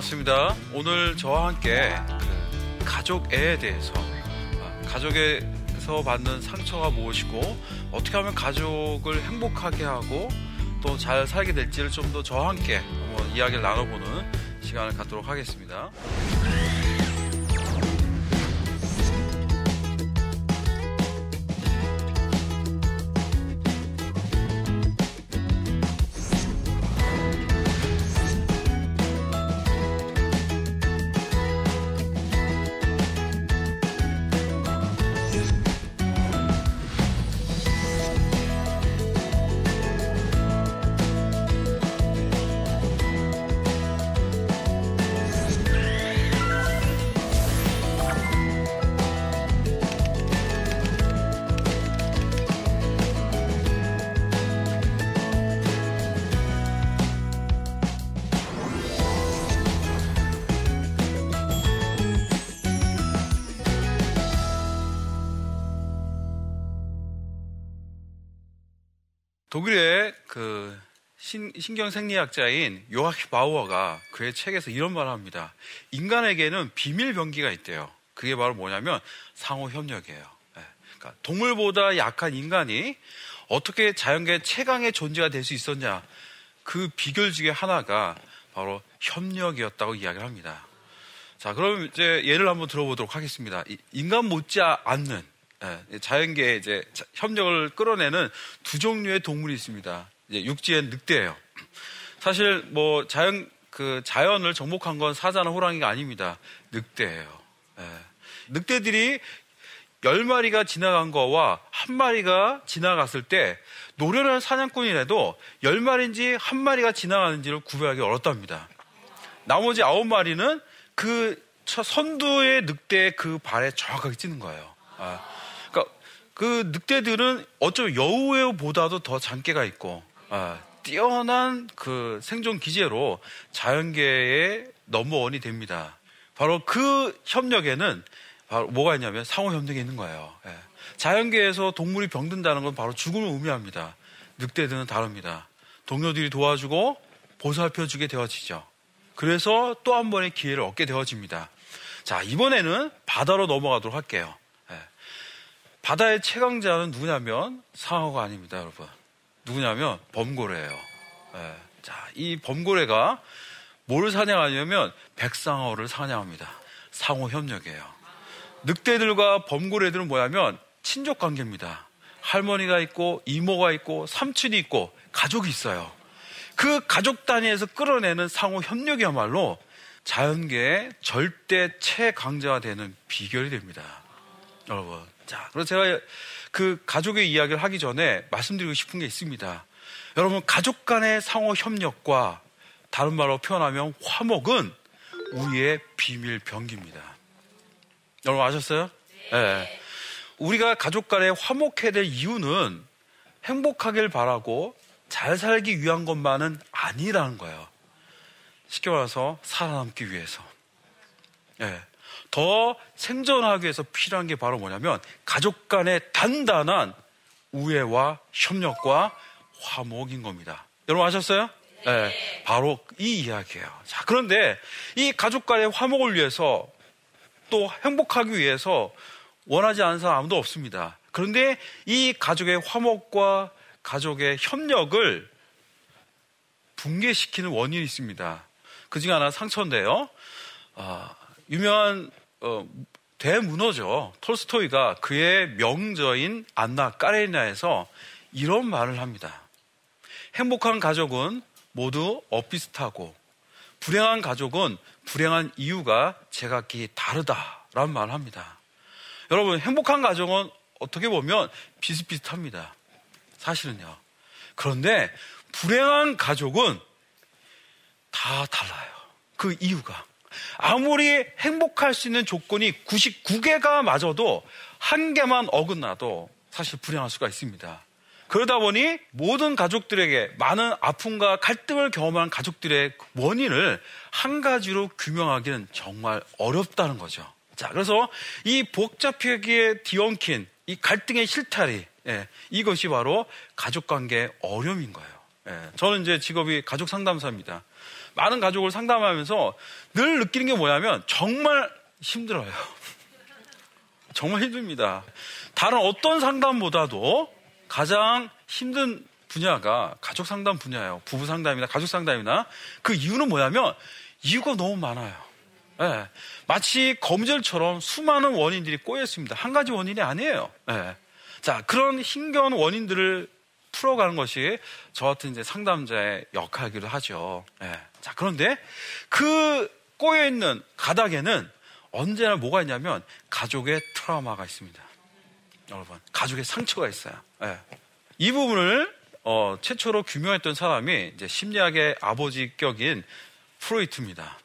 반갑습니다. 오늘 저와 함께 그 가족애에 대해서 아, 가족에서 받는 상처가 무엇이고 어떻게 하면 가족을 행복하게 하고 또 잘 살게 될지를 좀 더 저와 함께 이야기를 나눠보는 시간을 갖도록 하겠습니다. 독일의 그 신, 신경생리학자인 요하키 바우어가 그의 책에서 이런 말을 합니다. 인간에게는 비밀 병기가 있대요. 그게 바로 뭐냐면 상호 협력이에요. 네. 그러니까 동물보다 약한 인간이 어떻게 자연계 최강의 존재가 될 수 있었냐. 그 비결 중에 하나가 바로 협력이었다고 이야기를 합니다. 자, 그럼 이제 예를 한번 들어보도록 하겠습니다. 인간 못지 않는 예, 자연계에 이제 협력을 끌어내는 두 종류의 동물이 있습니다. 이제 육지엔 늑대예요. 사실 뭐 자연 그 자연을 정복한 건 사자나 호랑이가 아닙니다. 늑대예요. 예. 늑대들이 열 마리가 지나간 거와 한 마리가 지나갔을 때 노련한 사냥꾼이라도 열 마리인지 한 마리가 지나가는지를 구별하기 어렵답니다. 나머지 아홉 마리는 그 선두의 늑대의 그 발에 정확하게 찌는 거예요. 아. 그 늑대들은 어쩌면 여우보다도 더 장기가 있고 아, 뛰어난 그 생존 기제로 자연계의 넘버원이 됩니다. 바로 그 협력에는 바로 뭐가 있냐면 상호 협력이 있는 거예요. 예. 자연계에서 동물이 병든다는 건 바로 죽음을 의미합니다. 늑대들은 다릅니다. 동료들이 도와주고 보살펴주게 되어지죠. 그래서 또 한 번의 기회를 얻게 되어집니다. 자, 이번에는 바다로 넘어가도록 할게요. 바다의 최강자는 누구냐면 상어가 아닙니다, 여러분. 누구냐면 범고래예요. 네. 자, 이 범고래가 뭘 사냥하냐면 백상어를 사냥합니다. 상호 협력이에요. 늑대들과 범고래들은 뭐냐면 친족 관계입니다. 할머니가 있고 이모가 있고 삼촌이 있고 가족이 있어요. 그 가족 단위에서 끌어내는 상호 협력이야말로 자연계의 절대 최강자가 되는 비결이 됩니다. 여러분. 자, 그래서 제가 그 가족의 이야기를 하기 전에 말씀드리고 싶은 게 있습니다. 여러분, 가족 간의 상호 협력과 다른 말로 표현하면 화목은 우리의 비밀 병기입니다. 여러분 아셨어요? 네. 네. 우리가 가족 간에 화목해야 될 이유는 행복하길 바라고 잘 살기 위한 것만은 아니라는 거예요. 쉽게 말해서 살아남기 위해서. 네. 더 생존하기 위해서 필요한 게 바로 뭐냐면 가족 간의 단단한 우애와 협력과 화목인 겁니다. 여러분 아셨어요? 네. 네. 바로 이 이야기예요. 자, 그런데 이 가족 간의 화목을 위해서 또 행복하기 위해서 원하지 않는 사람 아무도 없습니다. 그런데 이 가족의 화목과 가족의 협력을 붕괴시키는 원인이 있습니다. 그 중에 하나 상처인데요. 아, 유명한 어, 대문어죠. 톨스토이가 그의 명저인 안나 까레나에서 이런 말을 합니다. 행복한 가족은 모두 엇비슷하고 불행한 가족은 불행한 이유가 제각기 다르다라는 말을 합니다. 여러분 행복한 가정은 어떻게 보면 비슷비슷합니다. 사실은요. 그런데 불행한 가족은 다 달라요. 그 이유가. 아무리 행복할 수 있는 조건이 99개가 맞아도 한 개만 어긋나도 사실 불행할 수가 있습니다. 그러다 보니 모든 가족들에게 많은 아픔과 갈등을 경험한 가족들의 원인을 한 가지로 규명하기는 정말 어렵다는 거죠. 자, 그래서 이 복잡하게 뒤엉킨 이 갈등의 실타리, 예, 이것이 바로 가족 관계의 어려움인 거예요. 예, 저는 이제 직업이 가족 상담사입니다. 많은 가족을 상담하면서 늘 느끼는 게 뭐냐면 정말 힘들어요. 정말 힘듭니다. 다른 어떤 상담보다도 가장 힘든 분야가 가족 상담 분야예요. 부부 상담이나 가족 상담이나 그 이유는 뭐냐면 이유가 너무 많아요. 네. 마치 거미줄처럼 수많은 원인들이 꼬여 있습니다. 한 가지 원인이 아니에요. 네. 자, 그런 힘겨운 원인들을 풀어가는 것이 저 같은 이제 상담자의 역할이기도 하죠. 네. 자, 그런데 그 꼬여 있는 가닥에는 언제나 뭐가 있냐면 가족의 트라우마가 있습니다. 여러분, 가족의 상처가 있어요. 네. 이 부분을 어, 최초로 규명했던 사람이 이제 심리학의 아버지격인 프로이트입니다.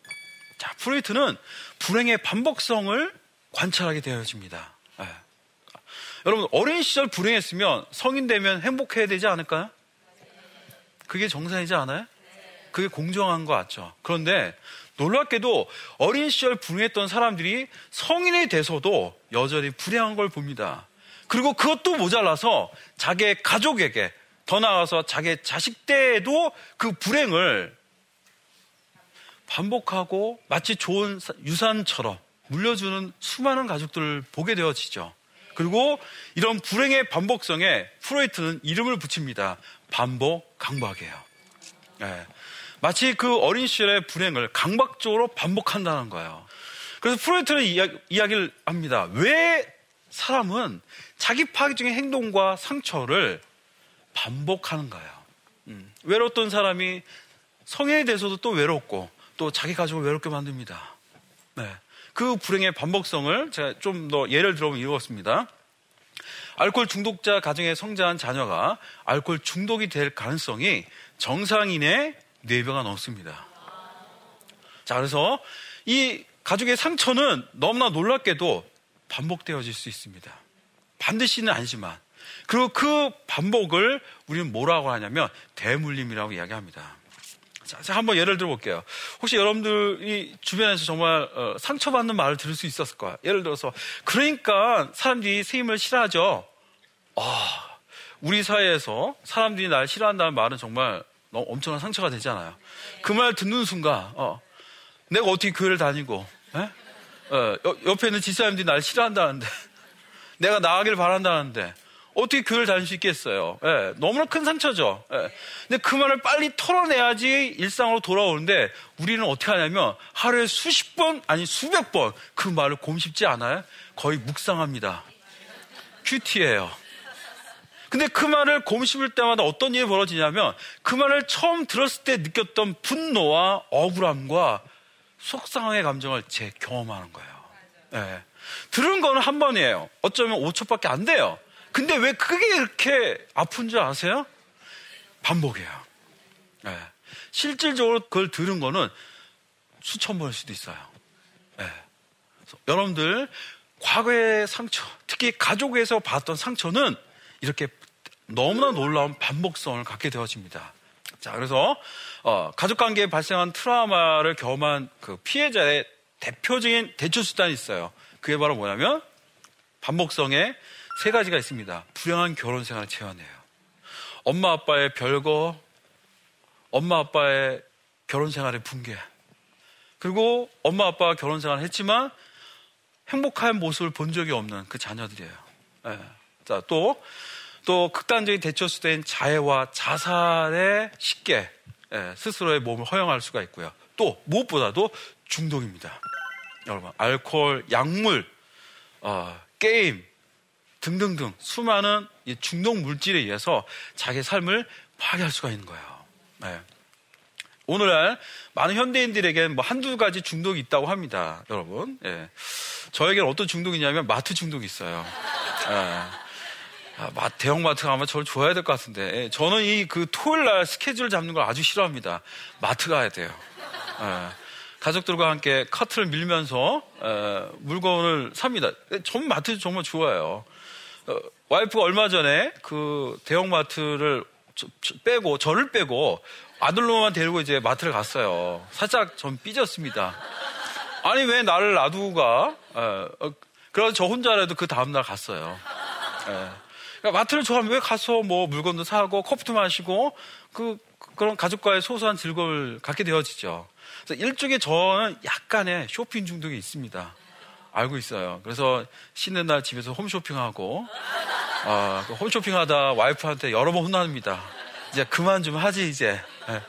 자, 프로이트는 불행의 반복성을 관찰하게 되어집니다. 네. 여러분, 어린 시절 불행했으면 성인 되면 행복해야 되지 않을까요? 그게 정상이지 않아요? 그게 공정한 거 같죠. 그런데 놀랍게도 어린 시절 불행했던 사람들이 성인이 돼서도 여전히 불행한 걸 봅니다. 그리고 그것도 모자라서 자기의 가족에게 더 나아가서 자기 자식 때에도 그 불행을 반복하고 마치 좋은 유산처럼 물려주는 수많은 가족들을 보게 되어지죠. 그리고 이런 불행의 반복성에 프로이트는 이름을 붙입니다. 반복 강박이에요. 네. 마치 그 어린 시절의 불행을 강박적으로 반복한다는 거예요. 그래서 프로이트는 이야, 이야기를 합니다. 왜 사람은 자기 파괴적인 행동과 상처를 반복하는 거예요. 음. 외로웠던 사람이 성인이 돼서도 또 외롭고 또 자기 가족을 외롭게 만듭니다. 네. 그 불행의 반복성을 제가 좀 더 예를 들어보면 이렇습니다. 알코올 중독자 가정에 성장한 자녀가 알코올 중독이 될 가능성이 정상인의 4배가 넘습니다. 자, 그래서 이 가족의 상처는 너무나 놀랍게도 반복되어질 수 있습니다. 반드시는 아니지만 그리고 그 반복을 우리는 뭐라고 하냐면 대물림이라고 이야기합니다. 자, 자 한번 예를 들어 볼게요. 혹시 여러분들이 주변에서 정말 어, 상처받는 말을 들을 수 있었을 거야. 예를 들어서 그러니까 사람들이 세임을 싫어하죠. 아, 우리 사회에서 사람들이 날 싫어한다는 말은 정말 너무 엄청난 상처가 되잖아요. 그 말 듣는 순간 어, 내가 어떻게 교회를 다니고 어, 옆에 있는 집사님들이 날 싫어한다는데 내가 나가길 바란다는데 어떻게 교회를 다닐 수 있겠어요? 예, 너무나 큰 상처죠. 예. 근데 그 말을 빨리 털어내야지 일상으로 돌아오는데 우리는 어떻게 하냐면 하루에 수십 번, 아니 수백 번 그 말을 곰씹지 않아요? 거의 묵상합니다. 큐티예요. 근데 그 말을 곰씹을 때마다 어떤 일이 벌어지냐면 그 말을 처음 들었을 때 느꼈던 분노와 억울함과 속상함의 감정을 재경험하는 거예요. 예. 들은 거는 한 번이에요. 어쩌면 5초밖에 안 돼요. 근데 왜 그게 이렇게 아픈 줄 아세요? 반복이에요. 네. 실질적으로 그걸 들은 거는 수천 번일 수도 있어요. 네. 여러분들 과거의 상처, 특히 가족에서 봤던 상처는 이렇게 너무나 놀라운 반복성을 갖게 되어집니다. 자, 그래서 어, 가족 관계에 발생한 트라우마를 경험한 그 피해자의 대표적인 대처 수단이 있어요. 그게 바로 뭐냐면 반복성의 세 가지가 있습니다. 불행한 결혼 생활을 재현해요. 엄마 아빠의 별거, 엄마 아빠의 결혼 생활의 붕괴. 그리고 엄마 아빠가 결혼 생활을 했지만 행복한 모습을 본 적이 없는 그 자녀들이에요. 네. 자, 또, 또 극단적인 대처 수된 자해와 자살에 쉽게 예, 스스로의 몸을 허용할 수가 있고요. 또 무엇보다도 중독입니다. 여러분, 알코올, 약물, 어, 게임, 등등등 수많은 중독 물질에 의해서 자기 삶을 파괴할 수가 있는 거예요. 네. 오늘날 많은 현대인들에게 뭐 한두 가지 중독이 있다고 합니다. 여러분. 예. 저에게는 어떤 중독이냐면 마트 중독이 있어요. 예. 아, 대형마트 가면 저를 좋아해야 될 것 같은데. 예. 저는 이 그 토요일 날 스케줄 잡는 걸 아주 싫어합니다. 마트 가야 돼요. 예. 가족들과 함께 카트를 밀면서 에, 물건을 삽니다. 전 마트 정말 좋아해요. 어, 와이프가 얼마 전에 그 대형마트를 빼고 저를 빼고 아들로만 데리고 이제 마트를 갔어요. 살짝 좀 삐졌습니다. 아니 왜 나를 놔두고 가? 에, 어, 그래서 저 혼자라도 그 다음날 갔어요. 에. 그러니까 마트를 좋아하면 왜 가서 뭐 물건도 사고 커피도 마시고 그 그런 가족과의 소소한 즐거움을 갖게 되어지죠. 그래서 일종의 저는 약간의 쇼핑 중독이 있습니다. 알고 있어요. 그래서 쉬는 날 집에서 홈쇼핑하고 어, 홈쇼핑하다 와이프한테 여러 번 혼납니다. 이제 그만 좀 하지 이제. 네.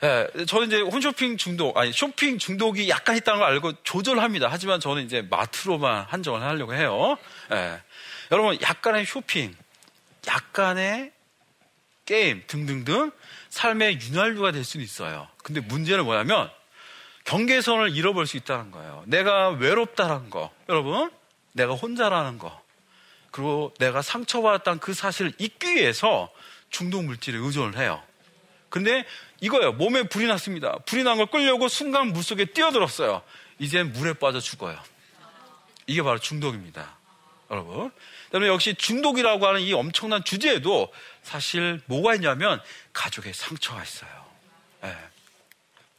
네, 저는 이제 홈쇼핑 중독, 아니 쇼핑 중독이 약간 있다는 걸 알고 조절합니다. 하지만 저는 이제 마트로만 한정을 하려고 해요. 네. 여러분 약간의 쇼핑, 약간의 게임 등등등 삶의 윤활유가 될 수는 있어요. 근데 문제는 뭐냐면 경계선을 잃어버릴 수 있다는 거예요. 내가 외롭다는 거, 여러분, 내가 혼자라는 거, 그리고 내가 상처받았다는 그 사실을 잊기 위해서 중독 물질에 의존을 해요. 근데 이거예요. 몸에 불이 났습니다. 불이 난 걸 끌려고 순간 물 속에 뛰어들었어요. 이제 물에 빠져 죽어요. 이게 바로 중독입니다. 여러분. 그다음에 역시 중독이라고 하는 이 엄청난 주제에도 사실 뭐가 있냐면 가족의 상처가 있어요. 네.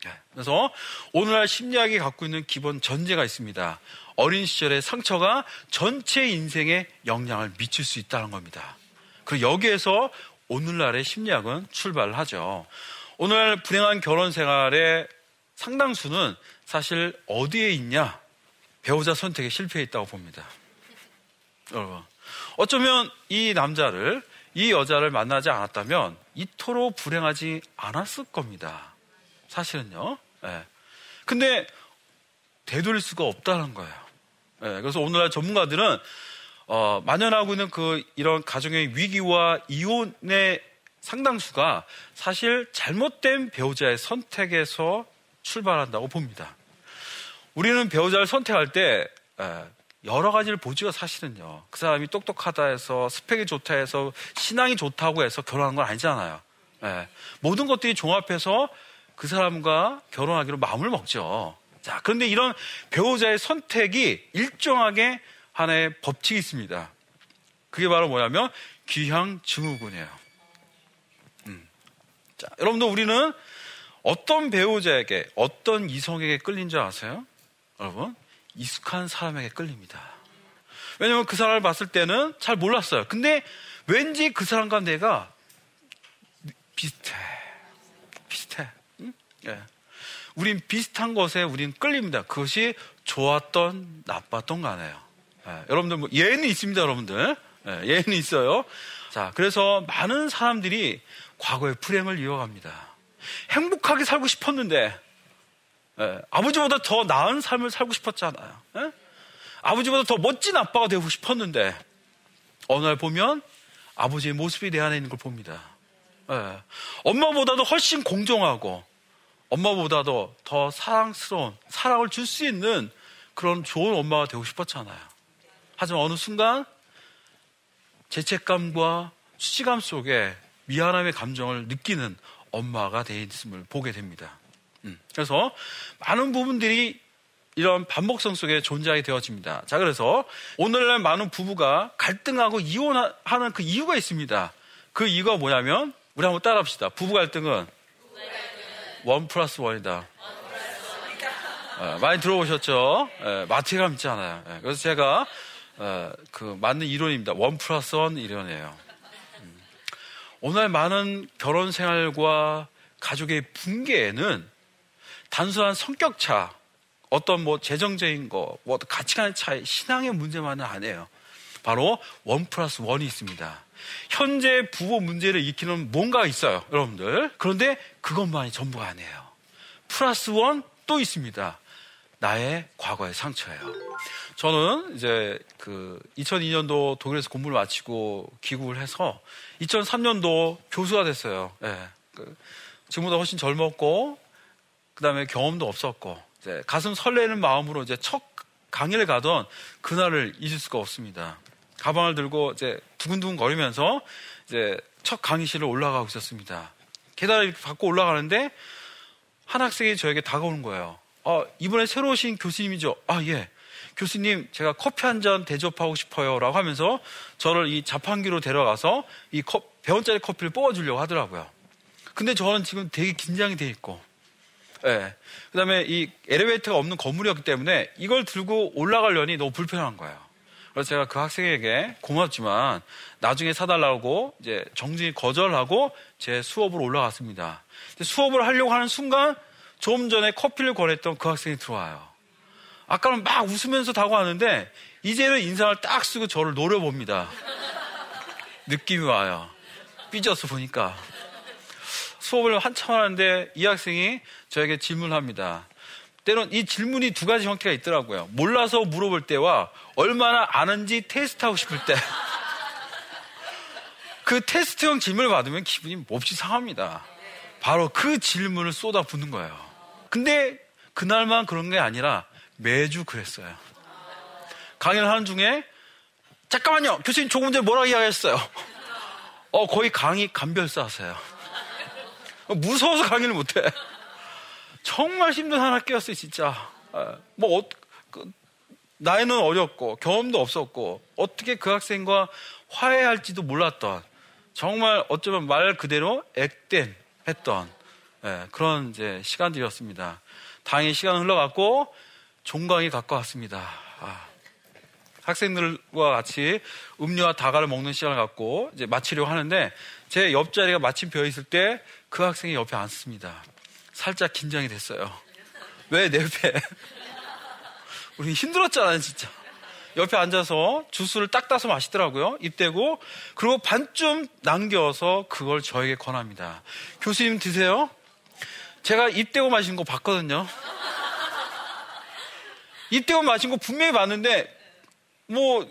네. 그래서 오늘날 심리학이 갖고 있는 기본 전제가 있습니다. 어린 시절의 상처가 전체 인생에 영향을 미칠 수 있다는 겁니다. 그리고 여기에서 오늘날의 심리학은 출발을 하죠. 오늘 불행한 결혼 생활의 상당수는 사실 어디에 있냐? 배우자 선택에 실패해 있다고 봅니다. 여러분. 어쩌면 이 남자를, 이 여자를 만나지 않았다면 이토록 불행하지 않았을 겁니다. 사실은요. 네. 근데 되돌릴 수가 없다는 거예요. 네. 그래서 오늘날 전문가들은 어, 만연하고 있는 그 이런 가정의 위기와 이혼의 상당수가 사실 잘못된 배우자의 선택에서 출발한다고 봅니다. 우리는 배우자를 선택할 때 여러 가지를 보지가 사실은요. 그 사람이 똑똑하다 해서 스펙이 좋다 해서 신앙이 좋다고 해서 결혼한 건 아니잖아요. 모든 것들이 종합해서 그 사람과 결혼하기로 마음을 먹죠. 자, 그런데 이런 배우자의 선택이 일정하게 하나의 법칙이 있습니다. 그게 바로 뭐냐면 귀향 증후군이에요. 음. 자, 여러분도 우리는 어떤 배우자에게 어떤 이성에게 끌린 줄 아세요? 여러분 익숙한 사람에게 끌립니다. 왜냐하면 그 사람을 봤을 때는 잘 몰랐어요. 근데 왠지 그 사람과 내가 비슷해, 비슷해. 응? 예. 우린 비슷한 것에 우린 끌립니다. 그것이 좋았던 나빴던 간에요. 예, 여러분들 뭐 예는 있습니다, 여러분들. 예, 예는 있어요. 자, 그래서 많은 사람들이 과거의 불행을 이어갑니다. 행복하게 살고 싶었는데 예, 아버지보다 더 나은 삶을 살고 싶었잖아요. 예? 아버지보다 더 멋진 아빠가 되고 싶었는데 어느 날 보면 아버지의 모습이 내 안에 있는 걸 봅니다. 예, 엄마보다도 훨씬 공정하고 엄마보다도 더 사랑스러운 사랑을 줄 수 있는 그런 좋은 엄마가 되고 싶었잖아요. 하지만 어느 순간 죄책감과 수치감 속에 미안함의 감정을 느끼는 엄마가 되어 있음을 보게 됩니다. 음, 그래서 많은 부분들이 이런 반복성 속에 존재하게 되어집니다. 자, 그래서 오늘날 많은 부부가 갈등하고 이혼하는 그 이유가 있습니다. 그 이유가 뭐냐면, 우리 한번 따라 합시다. 부부 갈등은 원 플러스 원이다. 네, 많이 들어보셨죠? 네, 마트감 있잖아요. 네, 그래서 제가 어, 그 맞는 이론입니다. one plus one 이론이에요. 음. 오늘 많은 결혼 생활과 가족의 붕괴에는 단순한 성격 차, 어떤 뭐 재정적인 거, 뭐 가치관의 차이, 신앙의 문제만은 아니에요. 바로 one plus one이 있습니다. 현재 부부 문제를 익히는 뭔가 있어요, 여러분들. 그런데 그것만이 전부가 아니에요. plus one 또 있습니다. 나의 과거의 상처예요. 저는 이제 그 2002년도 독일에서 공부를 마치고 귀국을 해서 2003년도 교수가 됐어요. 예. 네. 그 지금보다 훨씬 젊었고 그다음에 경험도 없었고 이제 가슴 설레는 마음으로 이제 첫 강의를 가던 그날을 잊을 수가 없습니다. 가방을 들고 이제 두근두근 거리면서 이제 첫 강의실을 올라가고 있었습니다. 계단을 받고 올라가는데 한 학생이 저에게 다가오는 거예요. 어, 이번에 새로 오신 교수님이죠? 아, 예. 교수님, 제가 커피 한 잔 대접하고 싶어요. 라고 하면서 저를 이 자판기로 데려가서 이 컵, 100원짜리 커피를 뽑아주려고 하더라고요. 근데 저는 지금 되게 긴장이 돼 있고, 예. 네. 그 다음에 이 엘리베이터가 없는 건물이었기 때문에 이걸 들고 올라가려니 너무 불편한 거예요. 그래서 제가 그 학생에게 고맙지만 나중에 사달라고 이제 정중히 거절하고 제 수업으로 올라갔습니다. 수업을 하려고 하는 순간 좀 전에 커피를 권했던 그 학생이 들어와요. 아까는 막 웃으면서 다가왔는데 이제는 인상을 딱 쓰고 저를 노려봅니다. 느낌이 와요. 삐져서 보니까. 수업을 한참 하는데 이 학생이 저에게 질문합니다. 때론 이 질문이 두 가지 형태가 있더라고요. 몰라서 물어볼 때와 얼마나 아는지 테스트하고 싶을 때. 그 테스트형 질문을 받으면 기분이 몹시 상합니다. 바로 그 질문을 쏟아붓는 거예요. 근데 그날만 그런 게 아니라 매주 그랬어요. 강의를 하는 중에 잠깐만요. 교수님 조금 전에 뭐라 이야기했어요? 어, 거의 강의 감별사세요. 무서워서 강의를 못해. 정말 힘든 한 학기였어요, 진짜. 아, 뭐, 어, 그, 나이는 어렸고, 경험도 없었고, 어떻게 그 학생과 화해할지도 몰랐던, 정말 어쩌면 말 그대로 액땜 했던, 예, 그런 이제 시간들이었습니다. 다행히 시간 흘러갔고, 종강이 가까웠습니다. 아, 학생들과 같이 음료와 다가를 먹는 시간을 갖고 이제 마치려고 하는데 제 옆자리가 마침 비어 있을 때 그 학생이 옆에 앉습니다. 살짝 긴장이 됐어요. 왜 내 옆에? 우리 힘들었잖아요, 진짜. 옆에 앉아서 주스를 딱 따서 마시더라고요. 입대고. 그리고 반쯤 남겨서 그걸 저에게 권합니다. 교수님 드세요. 제가 입대고 마신 거 봤거든요. 입대고 마신 거 분명히 봤는데, 뭐,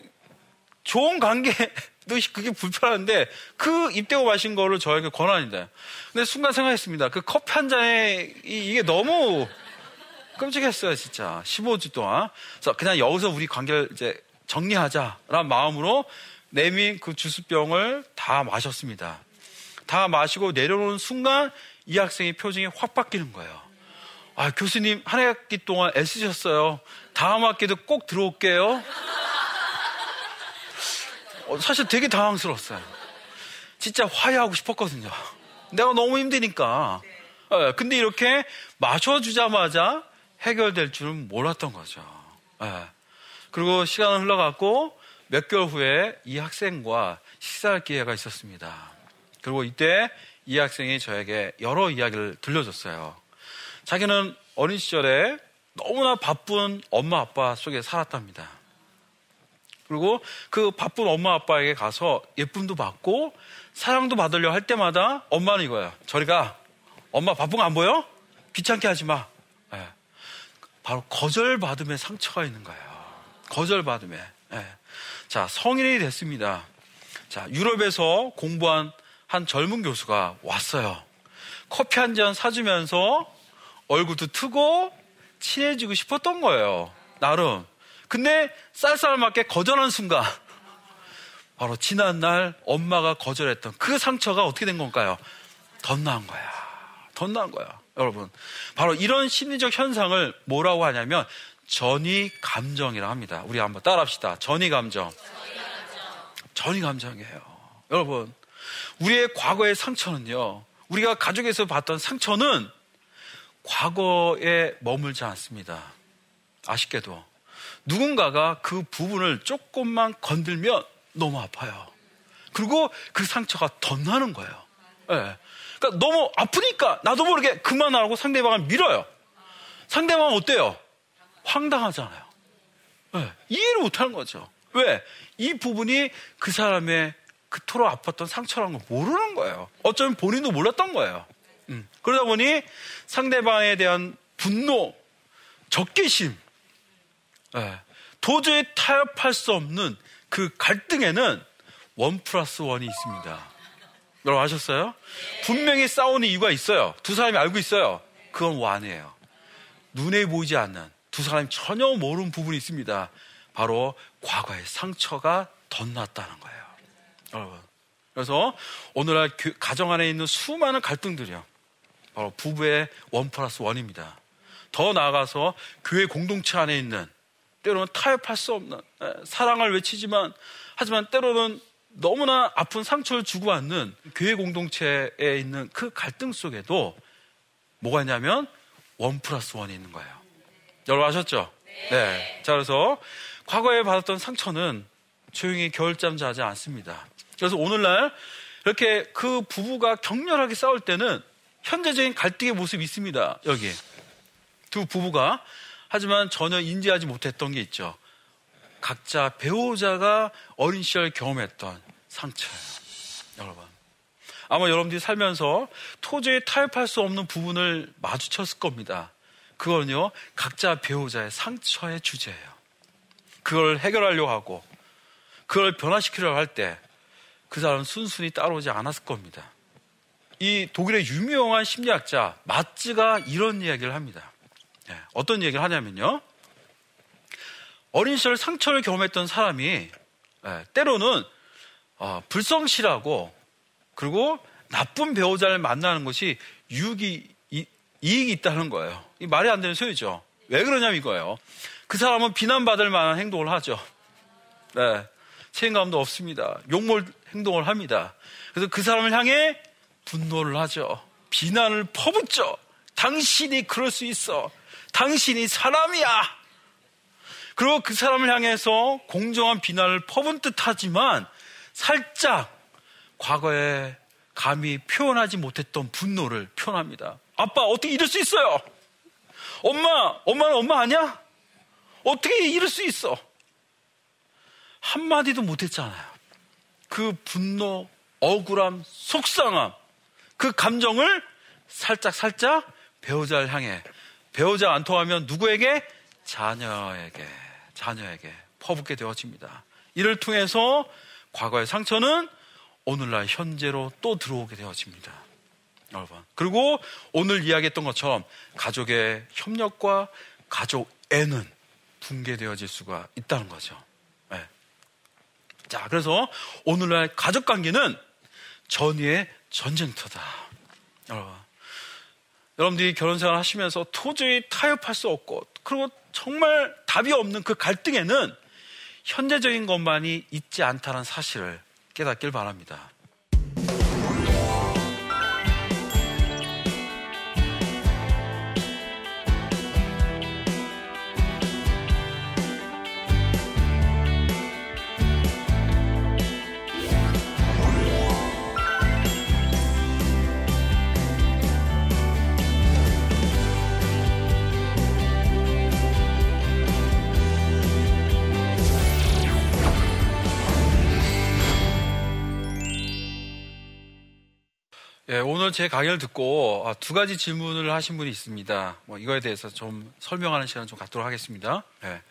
좋은 관계, 그게 불편한데 그 입대고 마신 거를 저에게 권한이다. 근데 순간 생각했습니다. 그 커피 한 잔에 이게 너무 끔찍했어요, 진짜. 15주 동안. 그래서 그냥 여기서 우리 관계를 이제 정리하자라는 마음으로 내민 그 주스병을 다 마셨습니다. 다 마시고 내려오는 순간 이 학생의 표정이 확 바뀌는 거예요. 아, 교수님 한 학기 동안 애쓰셨어요. 다음 학기도 꼭 들어올게요. 어, 사실 되게 당황스러웠어요. 진짜 화해하고 싶었거든요. 내가 너무 힘드니까. 네, 근데 이렇게 마셔주자마자 해결될 줄은 몰랐던 거죠. 네. 그리고 시간은 흘러갔고 몇 개월 후에 이 학생과 식사할 기회가 있었습니다. 그리고 이때 이 학생이 저에게 여러 이야기를 들려줬어요. 자기는 어린 시절에 너무나 바쁜 엄마 아빠 속에 살았답니다. 그리고 그 바쁜 엄마 아빠에게 가서 예쁨도 받고 사랑도 받으려 할 때마다 엄마는 이거야. 저리가 엄마 바쁜 거 안 보여? 귀찮게 하지 마. 네. 바로 거절받음에 상처가 있는 거예요. 거절받음에. 네. 자, 성인이 됐습니다. 자, 유럽에서 공부한 한 젊은 교수가 왔어요. 커피 한 잔 사주면서 얼굴도 트고 친해지고 싶었던 거예요. 나름. 근데 쌀쌀맞게 거절한 순간 바로 지난날 엄마가 거절했던 그 상처가 어떻게 된 건가요? 덧나은 거야. 덧나은 거야. 여러분. 바로 이런 심리적 현상을 뭐라고 하냐면 전이 감정이라 고 합니다. 우리 한번 따라 합시다. 전이 감정. 전이 감정이에요. 여러분. 우리의 과거의 상처는요. 우리가 가족에서 봤던 상처는 과거에 머물지 않습니다. 아쉽게도. 누군가가 그 부분을 조금만 건들면 너무 아파요. 그리고 그 상처가 더 나는 거예요. 네. 그러니까 너무 아프니까 나도 모르게 그만하라고 상대방을 밀어요. 상대방은 어때요? 황당하잖아요. 네. 이해를 못하는 거죠. 왜? 이 부분이 그 사람의 그토록 아팠던 상처라는 걸 모르는 거예요. 어쩌면 본인도 몰랐던 거예요. 음. 그러다 보니 상대방에 대한 분노, 적개심, 네. 도저히 타협할 수 없는 그 갈등에는 원 플러스 원이 있습니다. 여러분 아셨어요? 분명히 싸우는 이유가 있어요. 두 사람이 알고 있어요. 그건 완이에요. 눈에 보이지 않는 두 사람이 전혀 모르는 부분이 있습니다. 바로 과거의 상처가 덧났다는 거예요. 여러분. 그래서 오늘날 가정 안에 있는 수많은 갈등들이요. 바로 부부의 원 플러스 원입니다. 더 나아가서 교회 공동체 안에 있는 때로는 타협할 수 없는 사랑을 외치지만 하지만 때로는 너무나 아픈 상처를 주고받는 교회 공동체에 있는 그 갈등 속에도 뭐가 있냐면 원 플러스 원이 있는 거예요. 여러분 아셨죠? 네. 네. 자 그래서 과거에 받았던 상처는 조용히 겨울잠 자지 않습니다. 그래서 오늘날 이렇게 그 부부가 격렬하게 싸울 때는 현재적인 갈등의 모습이 있습니다. 여기 두 부부가 하지만 전혀 인지하지 못했던 게 있죠. 각자 배우자가 어린 시절 경험했던 상처예요. 여러분. 아마 여러분들이 살면서 토저히 타협할 수 없는 부분을 마주쳤을 겁니다. 그거는요, 각자 배우자의 상처의 주제예요. 그걸 해결하려고 하고, 그걸 변화시키려고 할 때, 그 사람은 순순히 따라오지 않았을 겁니다. 이 독일의 유명한 심리학자 마츠가 이런 이야기를 합니다. 네, 어떤 얘기를 하냐면요. 어린 시절 상처를 경험했던 사람이 네, 때로는 어, 불성실하고 그리고 나쁜 배우자를 만나는 것이 유익이 이, 이익이 있다는 거예요. 이 말이 안 되는 소리죠. 왜 그러냐면 이거예요. 그 사람은 비난받을 만한 행동을 하죠. 네. 책임감도 없습니다. 욕몰 행동을 합니다. 그래서 그 사람을 향해 분노를 하죠. 비난을 퍼붓죠. 당신이 그럴 수 있어. 당신이 사람이야. 그리고 그 사람을 향해서 공정한 비난을 퍼본 듯 하지만 살짝 과거에 감히 표현하지 못했던 분노를 표현합니다. 아빠, 어떻게 이럴 수 있어요? 엄마, 엄마는 엄마 아니야? 어떻게 이럴 수 있어? 한마디도 못했잖아요. 그 분노, 억울함, 속상함, 그 감정을 살짝 살짝 배우자를 향해 배우자 안 통하면 누구에게? 자녀에게, 자녀에게 퍼붓게 되어집니다. 이를 통해서 과거의 상처는 오늘날 현재로 또 들어오게 되어집니다. 여러분. 그리고 오늘 이야기했던 것처럼 가족의 협력과 가족 애는 붕괴되어질 수가 있다는 거죠. 네. 자, 그래서 오늘날 가족 관계는 전위의 전쟁터다. 여러분. 여러분들이 결혼 생활 하시면서 도저히 타협할 수 없고, 그리고 정말 답이 없는 그 갈등에는 현재적인 것만이 있지 않다는 사실을 깨닫길 바랍니다. 예, 오늘 제 강의를 듣고 아, 두 가지 질문을 하신 분이 있습니다. 뭐 이거에 대해서 좀 설명하는 시간 좀 갖도록 하겠습니다. 예.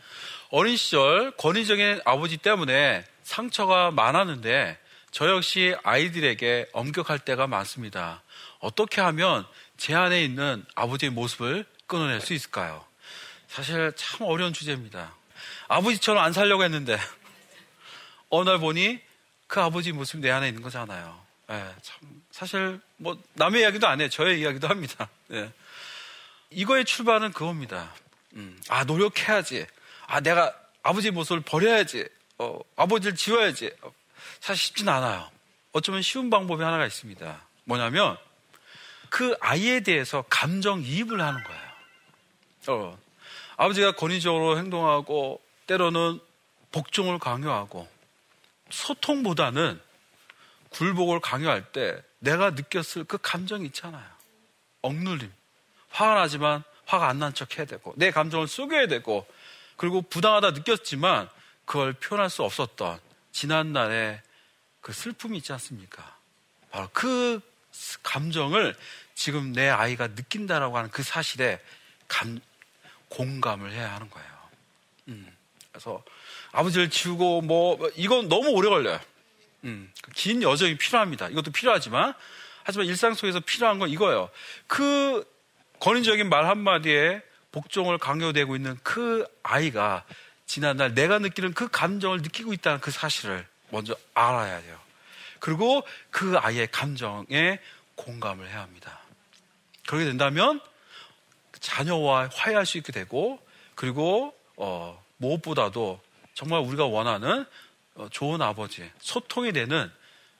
어린 시절 권위적인 아버지 때문에 상처가 많았는데 저 역시 아이들에게 엄격할 때가 많습니다. 어떻게 하면 제 안에 있는 아버지의 모습을 끊어낼 수 있을까요? 사실 참 어려운 주제입니다. 아버지처럼 안 살려고 했는데 어느 날 보니 그 아버지 모습이 내 안에 있는 거잖아요. 예, 참 사실 뭐 남의 이야기도 안 해. 저의 이야기도 합니다. 예. 이거의 출발은 그겁니다. 음, 아 노력해야지. 아 내가 아버지 모습을 버려야지. 어, 아버지를 지워야지. 어, 사실 쉽진 않아요. 어쩌면 쉬운 방법이 하나가 있습니다. 뭐냐면 그 아이에 대해서 감정 이입을 하는 거예요. 어, 아버지가 권위적으로 행동하고 때로는 복종을 강요하고 소통보다는 굴복을 강요할 때 내가 느꼈을 그 감정이 있잖아요. 억눌림. 화가 나지만 화가 안 난 척 해야 되고, 내 감정을 속여야 되고, 그리고 부당하다 느꼈지만 그걸 표현할 수 없었던 지난날의 그 슬픔이 있지 않습니까? 바로 그 감정을 지금 내 아이가 느낀다라고 하는 그 사실에 감, 공감을 해야 하는 거예요. 음, 그래서 아버지를 지우고 뭐, 이건 너무 오래 걸려요. 음, 긴 여정이 필요합니다. 이것도 필요하지만 하지만 일상 속에서 필요한 건 이거예요. 그 권위적인 말 한마디에 복종을 강요되고 있는 그 아이가 지난날 내가 느끼는 그 감정을 느끼고 있다는 그 사실을 먼저 알아야 돼요. 그리고 그 아이의 감정에 공감을 해야 합니다. 그렇게 된다면 자녀와 화해할 수 있게 되고 그리고 어, 무엇보다도 정말 우리가 원하는 어, 좋은 아버지, 소통이 되는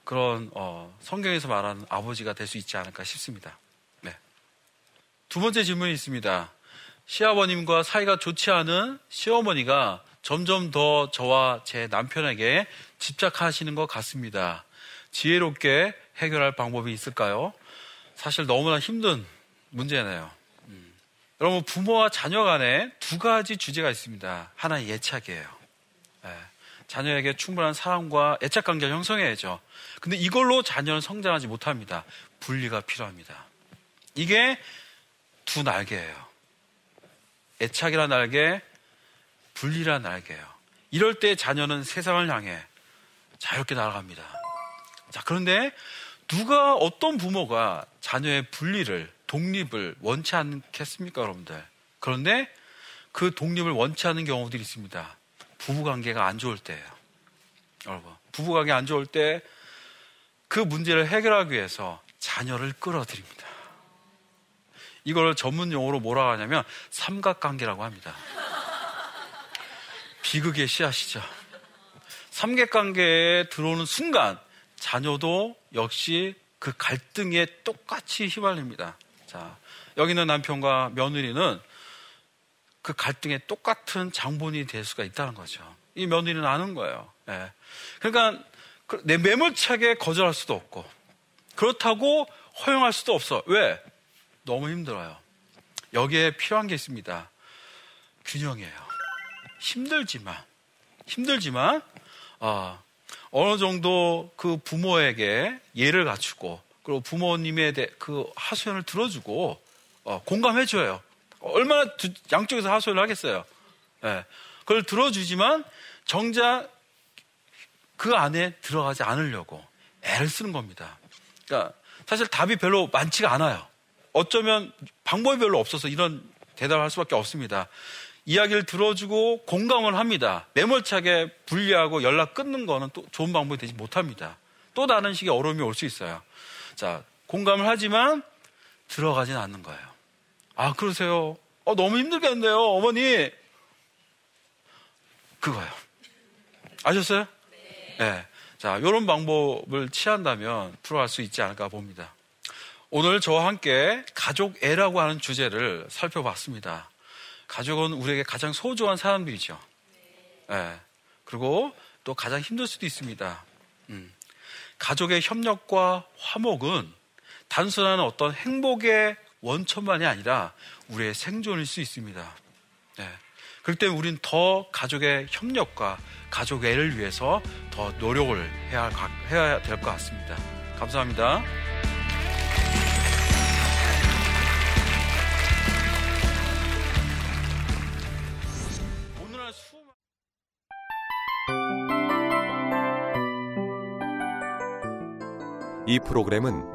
그런 어, 성경에서 말하는 아버지가 될 수 있지 않을까 싶습니다. 네. 두 번째 질문이 있습니다. 시아버님과 사이가 좋지 않은 시어머니가 점점 더 저와 제 남편에게 집착하시는 것 같습니다. 지혜롭게 해결할 방법이 있을까요? 사실 너무나 힘든 문제네요. 음. 여러분, 부모와 자녀 간에 두 가지 주제가 있습니다. 하나 예착이에요. 네. 자녀에게 충분한 사랑과 애착 관계를 형성해야죠. 근데 이걸로 자녀는 성장하지 못합니다. 분리가 필요합니다. 이게 두 날개예요. 애착이란 날개, 분리란 날개예요. 이럴 때 자녀는 세상을 향해 자유롭게 날아갑니다. 자, 그런데 누가 어떤 부모가 자녀의 분리를, 독립을 원치 않겠습니까, 여러분들? 그런데 그 독립을 원치 않는 경우들이 있습니다. 부부 관계가 안 좋을 때예요. 여러분, 부부 관계 안 좋을 때 그 문제를 해결하기 위해서 자녀를 끌어들입니다. 이걸 전문 용어로 뭐라고 하냐면 삼각관계라고 합니다. 비극의 씨앗이죠. 삼각관계에 들어오는 순간 자녀도 역시 그 갈등에 똑같이 휘말립니다. 자, 여기 있는 남편과 며느리는 그 갈등에 똑같은 장본이 될 수가 있다는 거죠. 이 며느리는 아는 거예요. 네. 그러니까 그내 매몰차게 거절할 수도 없고 그렇다고 허용할 수도 없어. 왜? 너무 힘들어요. 여기에 필요한 게 있습니다. 균형이에요. 힘들지만 힘들지만 어, 어느 정도 그 부모에게 예를 갖추고 그리고 부모님의 그 하소연을 들어주고 어, 공감해줘요. 얼마나 두, 양쪽에서 하소연을 하겠어요. 네. 그걸 들어주지만 정작 그 안에 들어가지 않으려고 애를 쓰는 겁니다. 그러니까 사실 답이 별로 많지가 않아요. 어쩌면 방법이 별로 없어서 이런 대답을 할 수밖에 없습니다. 이야기를 들어주고 공감을 합니다. 매몰차게 분리하고 연락 끊는 거는 또 좋은 방법이 되지 못합니다. 또 다른 식의 어려움이 올 수 있어요. 자, 공감을 하지만 들어가진 않는 거예요. 아, 그러세요? 어, 너무 힘들겠는데요, 어머니. 그거요. 아셨어요? 네. 네. 자, 이런 방법을 취한다면 풀어갈 수 있지 않을까 봅니다. 오늘 저와 함께 가족 애라고 하는 주제를 살펴봤습니다. 가족은 우리에게 가장 소중한 사람들이죠. 네. 그리고 또 가장 힘들 수도 있습니다. 음. 가족의 협력과 화목은 단순한 어떤 행복의 원천만이 아니라 우리의 생존일 수 있습니다. 네. 그렇기 때문에 우리는 더 가족의 협력과 가족의 애를 위해서 더 노력을 해야, 해야 될 것 같습니다. 감사합니다. 이 프로그램은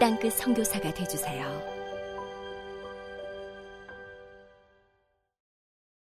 땅끝 성교사가 되주세요